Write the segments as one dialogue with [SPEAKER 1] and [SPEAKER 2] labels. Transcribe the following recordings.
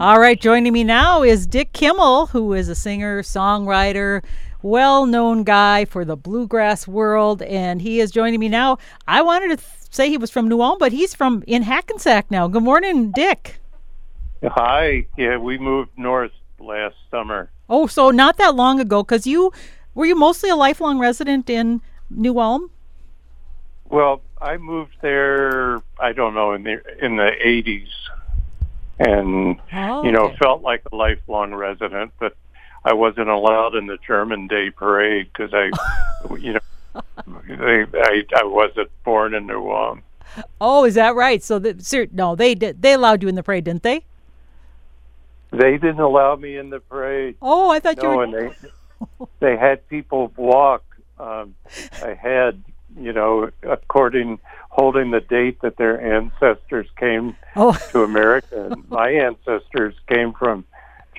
[SPEAKER 1] All right, joining me now is Dick Kimmel, who is a singer, songwriter, well known guy for the bluegrass world, and he is joining me now. I wanted to th- say he was from New Ulm, but he's from in Hackensack now. Good morning, Dick.
[SPEAKER 2] Hi. Yeah, we moved north last summer.
[SPEAKER 1] Oh, so not that long ago, because you were you mostly a lifelong resident in New Ulm?
[SPEAKER 2] Well, I moved there. I don't know in the in the eighties, and
[SPEAKER 1] Oh,
[SPEAKER 2] you know felt like a lifelong resident, but I wasn't allowed in the German Day Parade because I, you know, they, I I wasn't born in New Ulm.
[SPEAKER 1] Oh, is that right? So the, sir, no, they did. They allowed you in the parade, didn't they?
[SPEAKER 2] They didn't allow me in the parade.
[SPEAKER 1] Oh, I thought you
[SPEAKER 2] No,
[SPEAKER 1] were.
[SPEAKER 2] and they they had people walk um, ahead, you know, according holding the date that their ancestors came
[SPEAKER 1] Oh,
[SPEAKER 2] to America. And my ancestors came from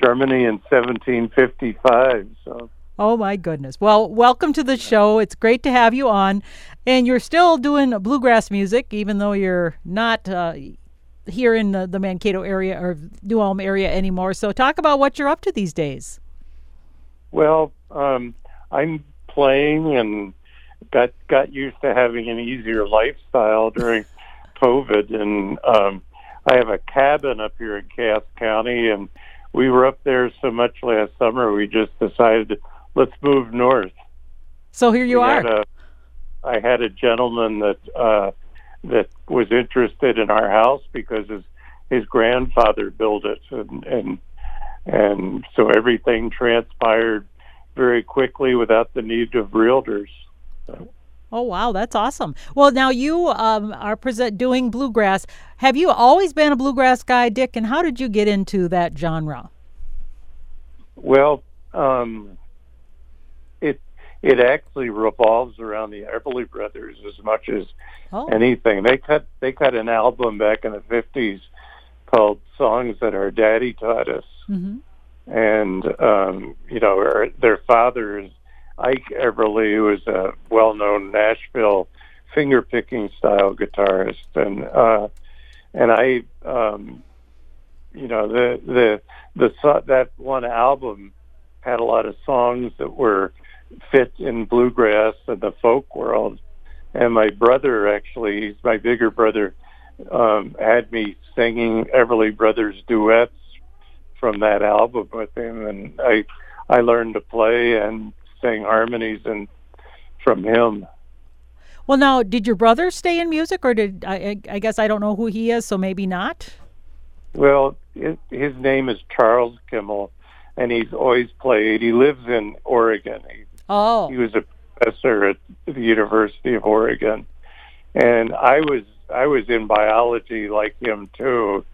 [SPEAKER 2] Germany in 1755. So
[SPEAKER 1] Oh my goodness. Well, welcome to the show. It's great to have you on. And you're still doing bluegrass music, even though you're not uh, here in the, the Mankato area or New Ulm area anymore. So, talk about what you're up to these days.
[SPEAKER 2] well, um, I'm playing and got got used to having an easier lifestyle during COVID, and um, I have a cabin up here in Cass County, and we were up there so much last summer we just decided let's move north.
[SPEAKER 1] So, here you
[SPEAKER 2] We
[SPEAKER 1] are.
[SPEAKER 2] had a- I had a gentleman that uh, that was interested in our house because his his grandfather built it, and and and so everything transpired very quickly without the need of realtors.
[SPEAKER 1] Oh, wow. That's awesome. Well, now you um, are present doing bluegrass. Have you always been a bluegrass guy, Dick? And how did you get into that genre?
[SPEAKER 2] Well, um, it it actually revolves around the Everly Brothers as much as
[SPEAKER 1] Oh,
[SPEAKER 2] anything. They cut they cut an album back in the fifties called "Songs That Our Daddy Taught Us,"
[SPEAKER 1] hmm
[SPEAKER 2] and um, you know her, their father is Ike Everly, who is a well-known Nashville finger-picking style guitarist, and uh, and I, um, you know, the the the that one album had a lot of songs that were fit in bluegrass and the folk world, and my brother actually, he's my bigger brother, um, had me singing Everly Brothers duets from that album with him, and I I learned to play and sing harmonies and from him.
[SPEAKER 1] Well, now, did your brother stay in music, or did I? I guess I don't know who he is, so maybe not.
[SPEAKER 2] Well, his, his name is Charles Kimmel, and he's always played. He lives in Oregon. He,
[SPEAKER 1] Oh,
[SPEAKER 2] he was a professor at the University of Oregon, and I was I was in biology like him too.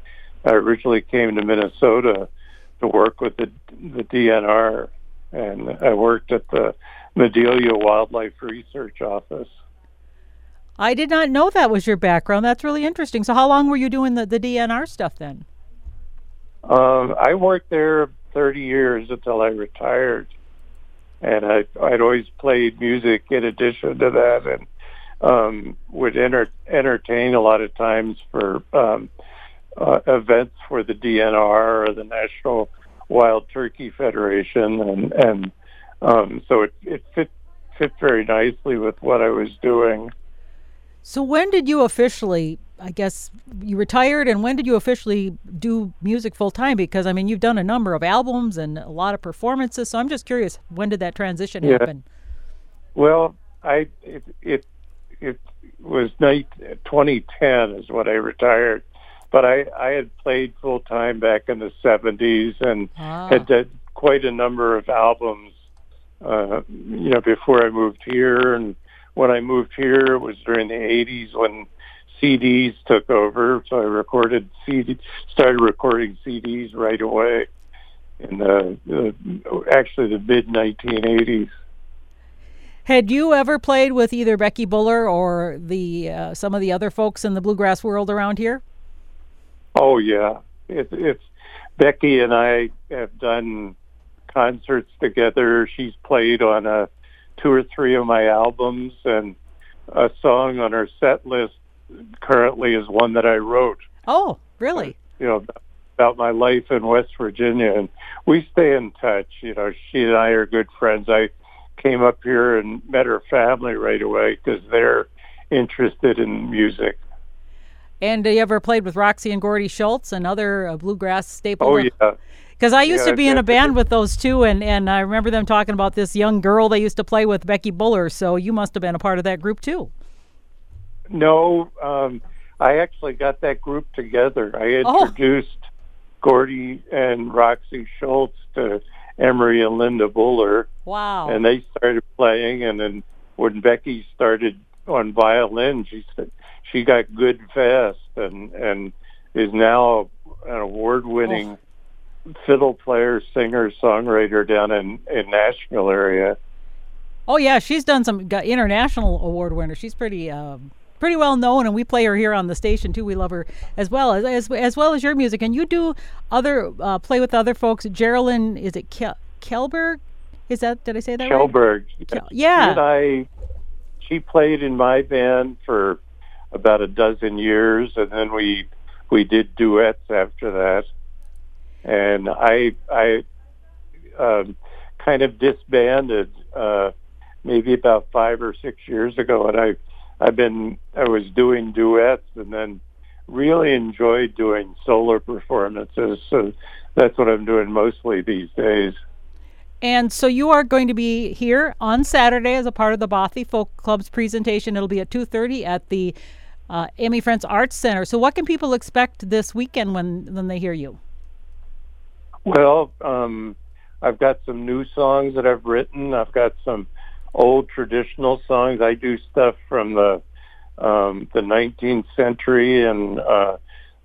[SPEAKER 2] I originally came to Minnesota to work with the the DNR, and I worked at the Madelia Wildlife Research Office.
[SPEAKER 1] I did not know that was your background. That's really interesting. So, how long were you doing the, the DNR stuff then?
[SPEAKER 2] Um, I worked there 30 years until I retired, and I, I'd always played music in addition to that, and um, would enter, entertain a lot of times for um, uh, events for the DNR or the National Wild Turkey Federation, and and um, so it, it fit fit very nicely with what I was doing.
[SPEAKER 1] So, when did you officially? I guess you retired, and when did you officially do music full time? Because I mean, you've done a number of albums and a lot of performances. So, I'm just curious, when did that transition
[SPEAKER 2] Yeah.
[SPEAKER 1] happen?
[SPEAKER 2] Well, I it it, it was night 2010 is when I retired, but I I had played full time back in the 70s and
[SPEAKER 1] Ah.
[SPEAKER 2] had done quite a number of albums. Uh, you know, before I moved here, and when I moved here, it was during the 80s when CDs took over. So I recorded CD, started recording CDs right away in the, the actually the mid 1980s.
[SPEAKER 1] Had you ever played with either Becky Buller or the uh, some of the other folks in the bluegrass world around here?
[SPEAKER 2] Oh yeah, it, it's Becky and I have done concerts together. She's played on a two or three of my albums, and a song on her set list currently is one that I wrote.
[SPEAKER 1] Oh, really?
[SPEAKER 2] Uh, you know, about my life in West Virginia, and we stay in touch. You know, she and I are good friends. I came up here and met her family right away because they're interested in music.
[SPEAKER 1] And you ever played with Roxy and Gordy Schultz, another uh, bluegrass staple?
[SPEAKER 2] Oh yeah.
[SPEAKER 1] Because I used
[SPEAKER 2] Yeah,
[SPEAKER 1] to be in a band with those two, and, and I remember them talking about this young girl they used to play with, Becky Buller. So you must have been a part of that group too.
[SPEAKER 2] No, um, I actually got that group together. I
[SPEAKER 1] Oh.
[SPEAKER 2] introduced Gordy and Roxy Schultz to Emery and Linda Buller,
[SPEAKER 1] Wow.
[SPEAKER 2] and they started playing. And then when Becky started on violin, she said she got good fast, and and is now an award-winning fiddle player, singer, songwriter down in in Nashville area.
[SPEAKER 1] Oh yeah, she's done some got international award winner. She's pretty um, pretty well known, and we play her here on the station too. We love her as well as as, as well as your music. And you do other uh, play with other folks. Geraldine, is it Kel- Kelberg? Is that did I say that right?
[SPEAKER 2] Shelberg.
[SPEAKER 1] Kel- yeah.
[SPEAKER 2] and I, she played in my band for about a dozen years, and then we we did duets after that. And I I um, kind of disbanded uh, maybe about five or six years ago, and I I've been I was doing duets, and then really enjoyed doing solo performances. So that's what I'm doing mostly these days.
[SPEAKER 1] And so you are going to be here on Saturday as a part of the Bothy Folk Club's presentation. It'll be at two thirty at the uh, Emmy Frentz Arts Center. So what can people expect this weekend when when they hear you?
[SPEAKER 2] Well, um, I've got some new songs that I've written. I've got some old traditional songs. I do stuff from the um, the 19th century, and uh,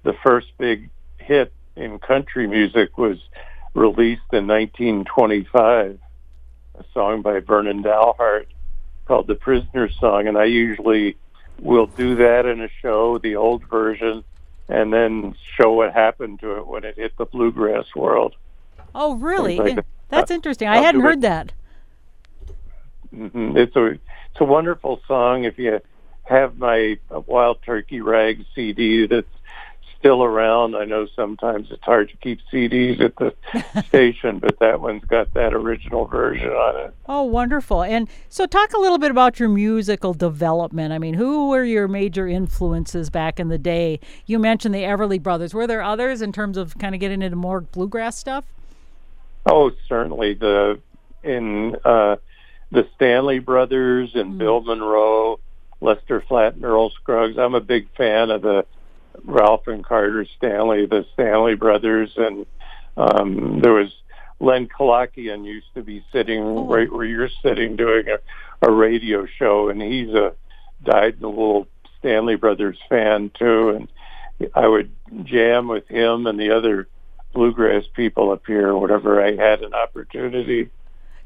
[SPEAKER 2] the first big hit in country music was released in 1925. A song by Vernon Dalhart called "The Prisoner's Song," and I usually will do that in a show, the old version, and then show what happened to it when it hit the bluegrass world.
[SPEAKER 1] Oh, really?
[SPEAKER 2] like
[SPEAKER 1] Eh, That's interesting. I
[SPEAKER 2] I'll
[SPEAKER 1] hadn't
[SPEAKER 2] do it.
[SPEAKER 1] heard that.
[SPEAKER 2] hmm It's a it's a wonderful song. If you have my Wild Turkey Rag CD that's still around, I know sometimes it's hard to keep CDs at the station, but that one's got that original version on it.
[SPEAKER 1] Oh, wonderful. And so, talk a little bit about your musical development. I mean, who were your major influences back in the day? You mentioned the Everly Brothers. Were there others in terms of kind of getting into more bluegrass stuff?
[SPEAKER 2] Oh, certainly the in uh, the Stanley Brothers and Bill Monroe, Lester Flatt, and Earl Scruggs. I'm a big fan of the Ralph and Carter Stanley, the Stanley Brothers, and um, there was Len Kalakian used to be sitting right where you're sitting doing a, a radio show, and he's a dyed little Stanley Brothers fan too, and I would jam with him and the other bluegrass people up here whenever I had an opportunity.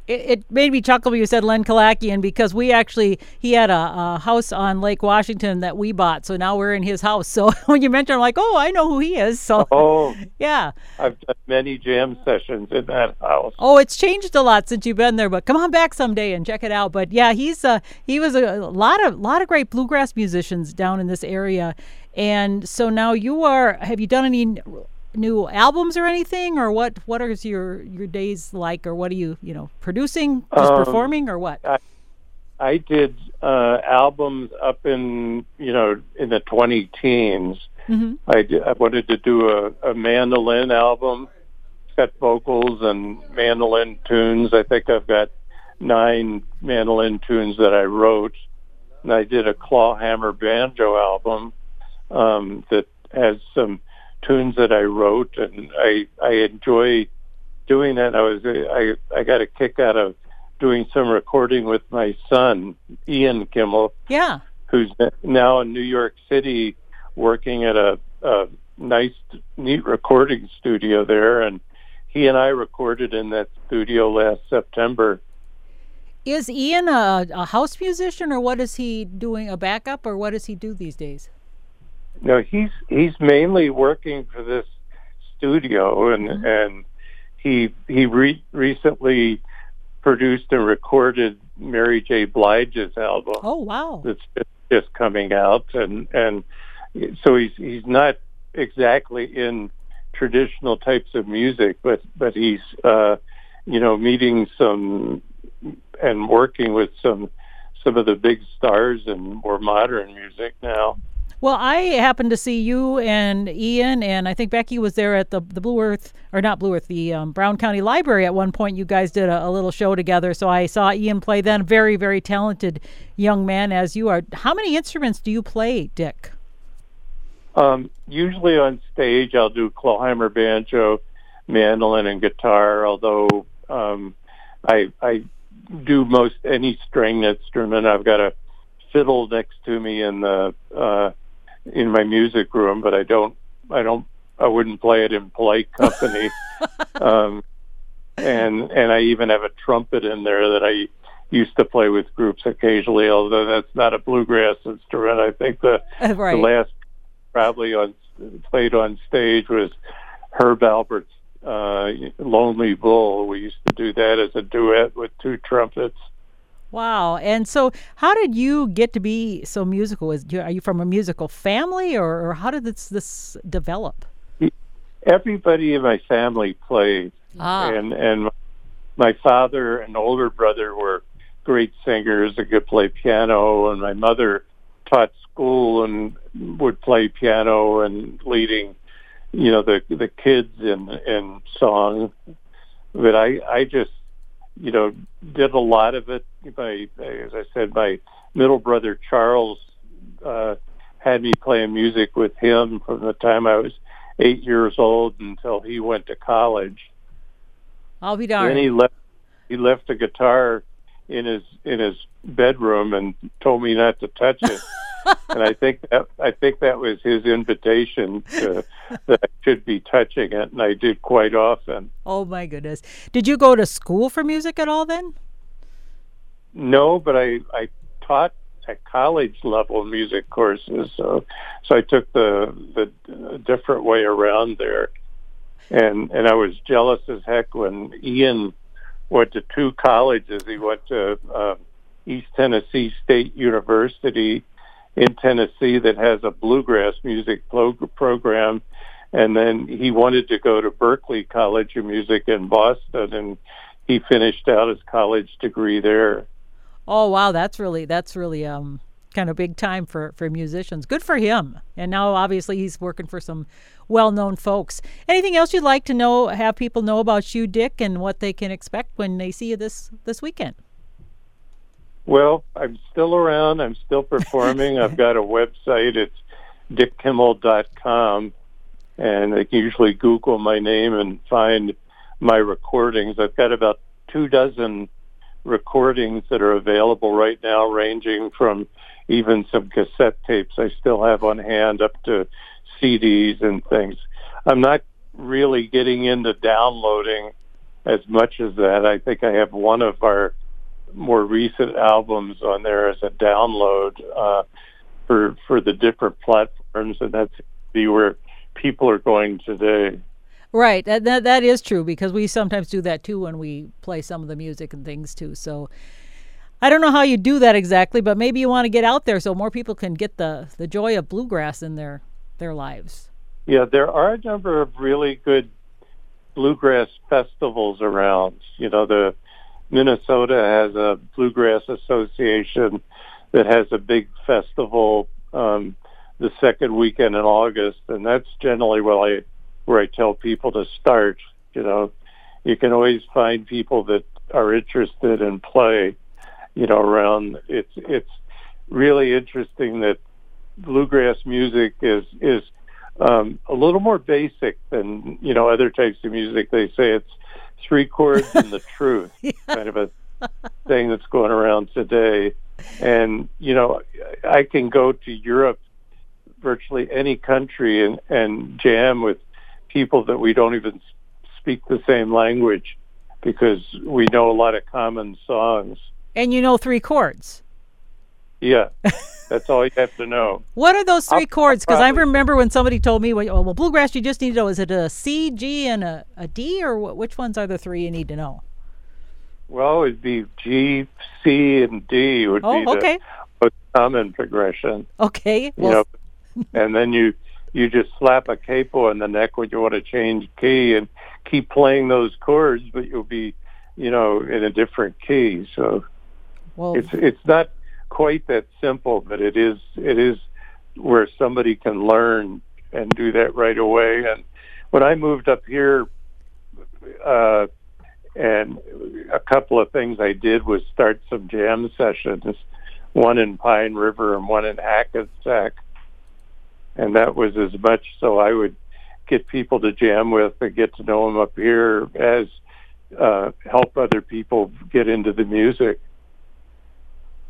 [SPEAKER 1] It, it made me chuckle when you said Len Kalakian because we actually he had a, a house on Lake Washington that we bought, so now we're in his house. So when you mentioned, I'm like, oh, I know who he is. So
[SPEAKER 2] Oh,
[SPEAKER 1] yeah.
[SPEAKER 2] I've done many jam sessions in that house.
[SPEAKER 1] Oh, it's changed a lot since you've been there, but come on back someday and check it out. But yeah, he's uh he was a, a lot of lot of great bluegrass musicians down in this area, and so now you are. Have you done any new albums or anything, or what? What is your your days like, or what are you you know producing, just
[SPEAKER 2] Um,
[SPEAKER 1] performing, or what?
[SPEAKER 2] I did uh, albums up in you know in the twenty teens.
[SPEAKER 1] hmm
[SPEAKER 2] I did, I wanted to do a, a mandolin album. It's got vocals and mandolin tunes. I think I've got nine mandolin tunes that I wrote, and I did a clawhammer banjo album um, that has some tunes that I wrote, and I I enjoy doing that. I was I I got a kick out of doing some recording with my son Ian Kimmel
[SPEAKER 1] Yeah.
[SPEAKER 2] who's now in New York City working at a, a nice, neat recording studio there. And he and I recorded in that studio last September.
[SPEAKER 1] Is Ian a, a house musician, or what is he doing? A backup, or what does he do these days?
[SPEAKER 2] No, he's he's mainly working for this studio, and and he he re- recently produced and recorded Mary J. Blige's album.
[SPEAKER 1] Oh wow.
[SPEAKER 2] that's just, just coming out, and and so he's he's not exactly in traditional types of music, but but he's uh, you know meeting some and working with some some of the big stars in more modern music now.
[SPEAKER 1] Well, I happened to see you and Ian, and I think Becky was there at the the Blue Earth, or not Blue Earth, the um, Brown County Library at one point. You guys did a, a, little show together, so I saw Ian play then. Very, very talented young man as you are. How many instruments do you play, Dick?
[SPEAKER 2] Um, usually on stage, I'll do Clawhammer banjo, mandolin, and guitar. Although um, I I do most any string instrument. I've got a fiddle next to me in the uh, in my music room, but I don't I don't I wouldn't play it in polite company. um, and and I even have a trumpet in there that I used to play with groups occasionally, although that's not a bluegrass instrument. I think the right. the last probably on played on stage was Herb Alpert's uh, Lonely Bull. We used to do that as a duet with two trumpets.
[SPEAKER 1] Wow. And so, how did you get to be so musical? Is are you from a musical family, or, or how did this this develop?
[SPEAKER 2] Everybody in my family played,
[SPEAKER 1] ah.
[SPEAKER 2] and and my father and older brother were great singers that could play piano, and my mother taught school and would play piano and leading you know the the kids in in song but i i just you know did a lot of it my as i said my middle brother charles uh had me playing music with him from the time i was eight years old until he went to college.
[SPEAKER 1] I'll be darned.
[SPEAKER 2] Then he left he left a guitar in his in his bedroom and told me not to touch it and I think that I think that was his invitation to, that I should be touching it, and I did quite often.
[SPEAKER 1] Oh my goodness! Did you go to school for music at all then?
[SPEAKER 2] No, but I I taught at college level music courses, so so I took the the different way around there, and and I was jealous as heck when Ian went to two colleges. He went to uh, East Tennessee State University in Tennessee that has a bluegrass music program. And then he wanted to go to Berklee College of Music in Boston, and he finished out his college degree there.
[SPEAKER 1] Oh wow, that's really that's really um kind of big time for for musicians. Good for him. And now obviously he's working for some well-known folks. Anything else you'd like to know have people know about you Dick and what they can expect when they see you this this weekend?
[SPEAKER 2] Well, I'm still around. I'm still performing. I've got a website. It's dickkimmel.com, and they can usually Google my name and find my recordings. I've got about two dozen recordings that are available right now, ranging from even some cassette tapes I still have on hand up to CDs and things. I'm not really getting into downloading as much as that. I think I have one of our more recent albums on there as a download uh, for for the different platforms, and that's be where people are going today.
[SPEAKER 1] Right, that, that that is true because we sometimes do that too when we play some of the music and things too. So I don't know how you do that exactly, but maybe you want to get out there so more people can get the the joy of bluegrass in their their lives.
[SPEAKER 2] Yeah, there are a number of really good bluegrass festivals around. You know, the Minnesota has a bluegrass association that has a big festival um, the second weekend in August, and that's generally where I where I tell people to start. You know, you can always find people that are interested in play. You know, around it's it's really interesting that bluegrass music is is um, a little more basic than you know other types of music. They say it's three chords and the truth yeah. kind of a thing that's going around today. And you know, I can go to Europe, virtually any country, and and jam with people that we don't even speak the same language because we know a lot of common songs.
[SPEAKER 1] And you know three chords.
[SPEAKER 2] Yeah. That's all you have to know.
[SPEAKER 1] What are those 3 I'll, chords? Because I remember when somebody told me, well, well, bluegrass, you just need to know is it a C, G, and a, a D, or what, which ones are the three you need to know?
[SPEAKER 2] Well, it'd be G, C, and D would
[SPEAKER 1] oh,
[SPEAKER 2] be
[SPEAKER 1] okay.
[SPEAKER 2] the most common progression.
[SPEAKER 1] Okay.
[SPEAKER 2] Well, you know, and then you you just slap a capo in the neck when you want to change key and keep playing those chords, but you'll be, you know, in a different key. So well, it's it's not quite that simple, but it is it is where somebody can learn and do that right away. And when I moved up here, uh, and a couple of things I did was start some jam sessions, one in Pine River and one in Hackensack. And that was as much so I would get people to jam with and get to know them up here as uh, help other people get into the music.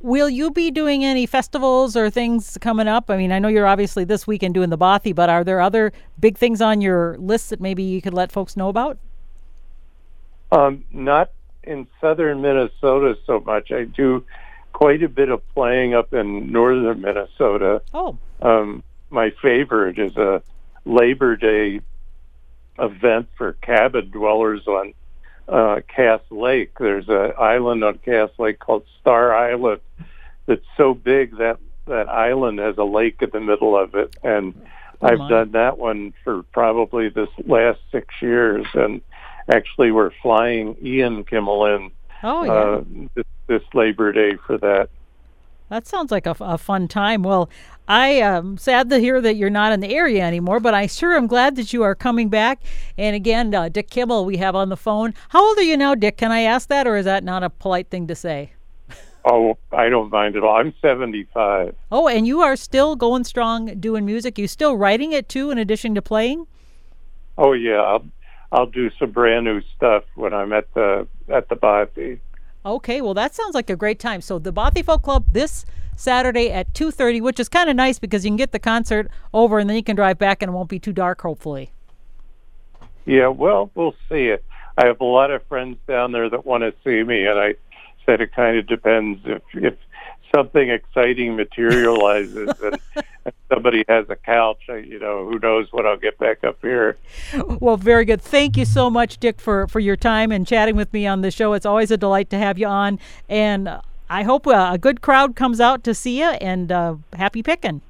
[SPEAKER 1] Will you be doing any festivals or things coming up? I mean, I know you're obviously this weekend doing the Bothy, but are there other big things on your list that maybe you could let folks know about?
[SPEAKER 2] Um, not in southern Minnesota so much. I do quite a bit of playing up in northern Minnesota.
[SPEAKER 1] Oh.
[SPEAKER 2] Um, my favorite is a Labor Day event for cabin dwellers on uh, Cass Lake. There's an island on Cass Lake called Star Island that's so big that that island has a lake in the middle of it, and oh I've done that one for probably this last six years. And actually, we're flying Ian Kimmel in
[SPEAKER 1] oh, yeah. uh,
[SPEAKER 2] this, this Labor Day for that.
[SPEAKER 1] That sounds like a, a fun time. Well, I am sad to hear that you're not in the area anymore, but I sure am glad that you are coming back. And again, uh, Dick Kimmel, we have on the phone. How old are you now, Dick? Can I ask that, or is that not a polite thing to say?
[SPEAKER 2] Oh, I don't mind at all. I'm 75.
[SPEAKER 1] Oh, and you are still going strong doing music. You still writing it too, in addition to playing?
[SPEAKER 2] Oh yeah, I'll I'll do some brand new stuff when I'm at the at the Bothy.
[SPEAKER 1] Okay, well that sounds like a great time. So the Bothy Folk Club this Saturday at 2:30, which is kind of nice because you can get the concert over and then you can drive back and it won't be too dark hopefully.
[SPEAKER 2] Yeah, well, we'll see it. I have a lot of friends down there that want to see me and I said it kind of depends if if something exciting materializes and, and somebody has a couch, you know, who knows what I'll get back up here.
[SPEAKER 1] Well, very good. Thank you so much, Dick, for, for your time and chatting with me on the show. It's always a delight to have you on. And I hope uh, a good crowd comes out to see you and uh, happy picking.